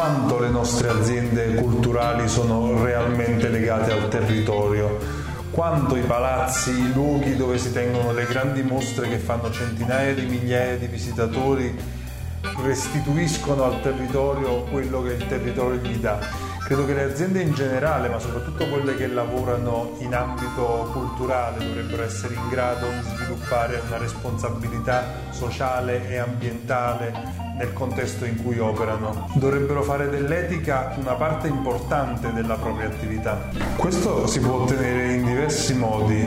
quanto le nostre aziende culturali sono realmente legate al territorio, quanto i palazzi, i luoghi dove si tengono le grandi mostre che fanno centinaia di migliaia di visitatori restituiscono al territorio quello che il territorio gli dà. Credo che le aziende in generale, ma soprattutto quelle che lavorano in ambito culturale, dovrebbero essere in grado di sviluppare una responsabilità sociale e ambientale nel contesto in cui operano. Dovrebbero fare dell'etica una parte importante della propria attività. Questo si può ottenere in diversi modi.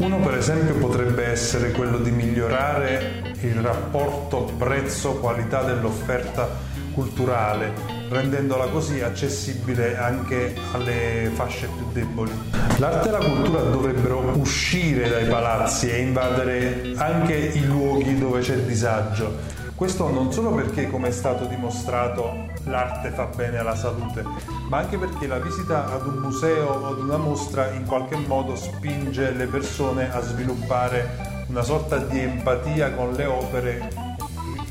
Uno per esempio potrebbe essere quello di migliorare il rapporto prezzo-qualità dell'offerta culturale, rendendola così accessibile anche alle fasce più deboli. L'arte e la cultura dovrebbero uscire dai palazzi e invadere anche i luoghi dove c'è disagio. Questo non solo perché, come è stato dimostrato, l'arte fa bene alla salute, ma anche perché la visita ad un museo o ad una mostra in qualche modo spinge le persone a sviluppare una sorta di empatia con le opere,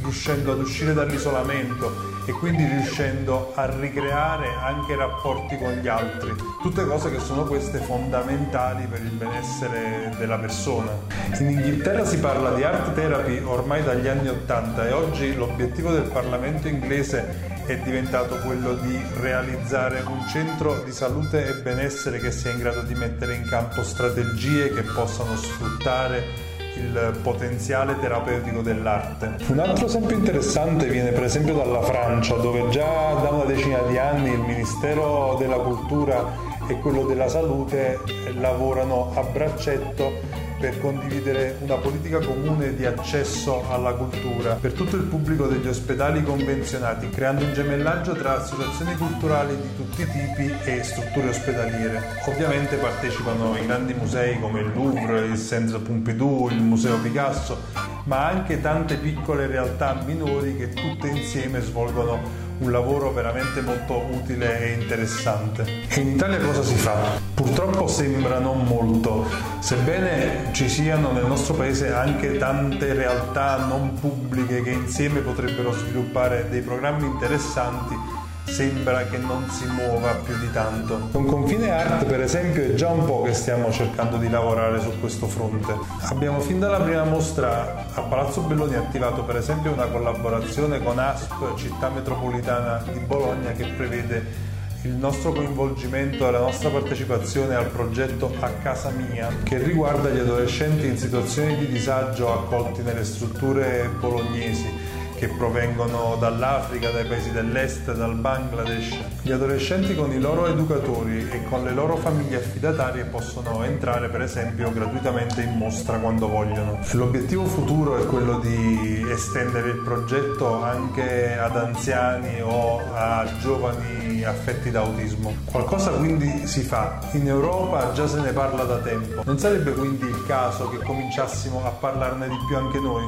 riuscendo ad uscire dall'isolamento e quindi riuscendo a ricreare anche rapporti con gli altri, tutte cose che sono queste fondamentali per il benessere della persona. In Inghilterra si parla di art therapy ormai dagli anni Ottanta e oggi l'obiettivo del Parlamento inglese è diventato quello di realizzare un centro di salute e benessere che sia in grado di mettere in campo strategie che possano sfruttare il potenziale terapeutico dell'arte. Un altro esempio interessante viene per esempio dalla Francia, dove già da una decina di anni il Ministero della Cultura e quello della Salute lavorano a braccetto per condividere una politica comune di accesso alla cultura per tutto il pubblico degli ospedali convenzionati, creando un gemellaggio tra associazioni culturali di tutti i tipi e strutture ospedaliere. Ovviamente partecipano i grandi musei come il Louvre, il Centre Pompidou, il Museo Picasso, ma anche tante piccole realtà minori che tutte insieme svolgono un lavoro veramente molto utile e interessante. In Italia cosa si fa? Purtroppo sembra non molto, sebbene ci siano nel nostro paese anche tante realtà non pubbliche che insieme potrebbero sviluppare dei programmi interessanti sembra che non si muova più di tanto. Con Confine Art, per esempio, è già un po' che stiamo cercando di lavorare su questo fronte. Abbiamo fin dalla prima mostra a Palazzo Belloni attivato per esempio una collaborazione con ASP, città metropolitana di Bologna, che prevede il nostro coinvolgimento e la nostra partecipazione al progetto A Casa Mia, che riguarda gli adolescenti in situazioni di disagio accolti nelle strutture bolognesi che provengono dall'Africa, dai paesi dell'est, dal Bangladesh. Gli adolescenti con i loro educatori e con le loro famiglie affidatarie possono entrare per esempio gratuitamente in mostra quando vogliono. L'obiettivo futuro è quello di estendere il progetto anche ad anziani o a giovani affetti da autismo. Qualcosa quindi si fa. In Europa già se ne parla da tempo. Non sarebbe quindi il caso che cominciassimo a parlarne di più anche noi?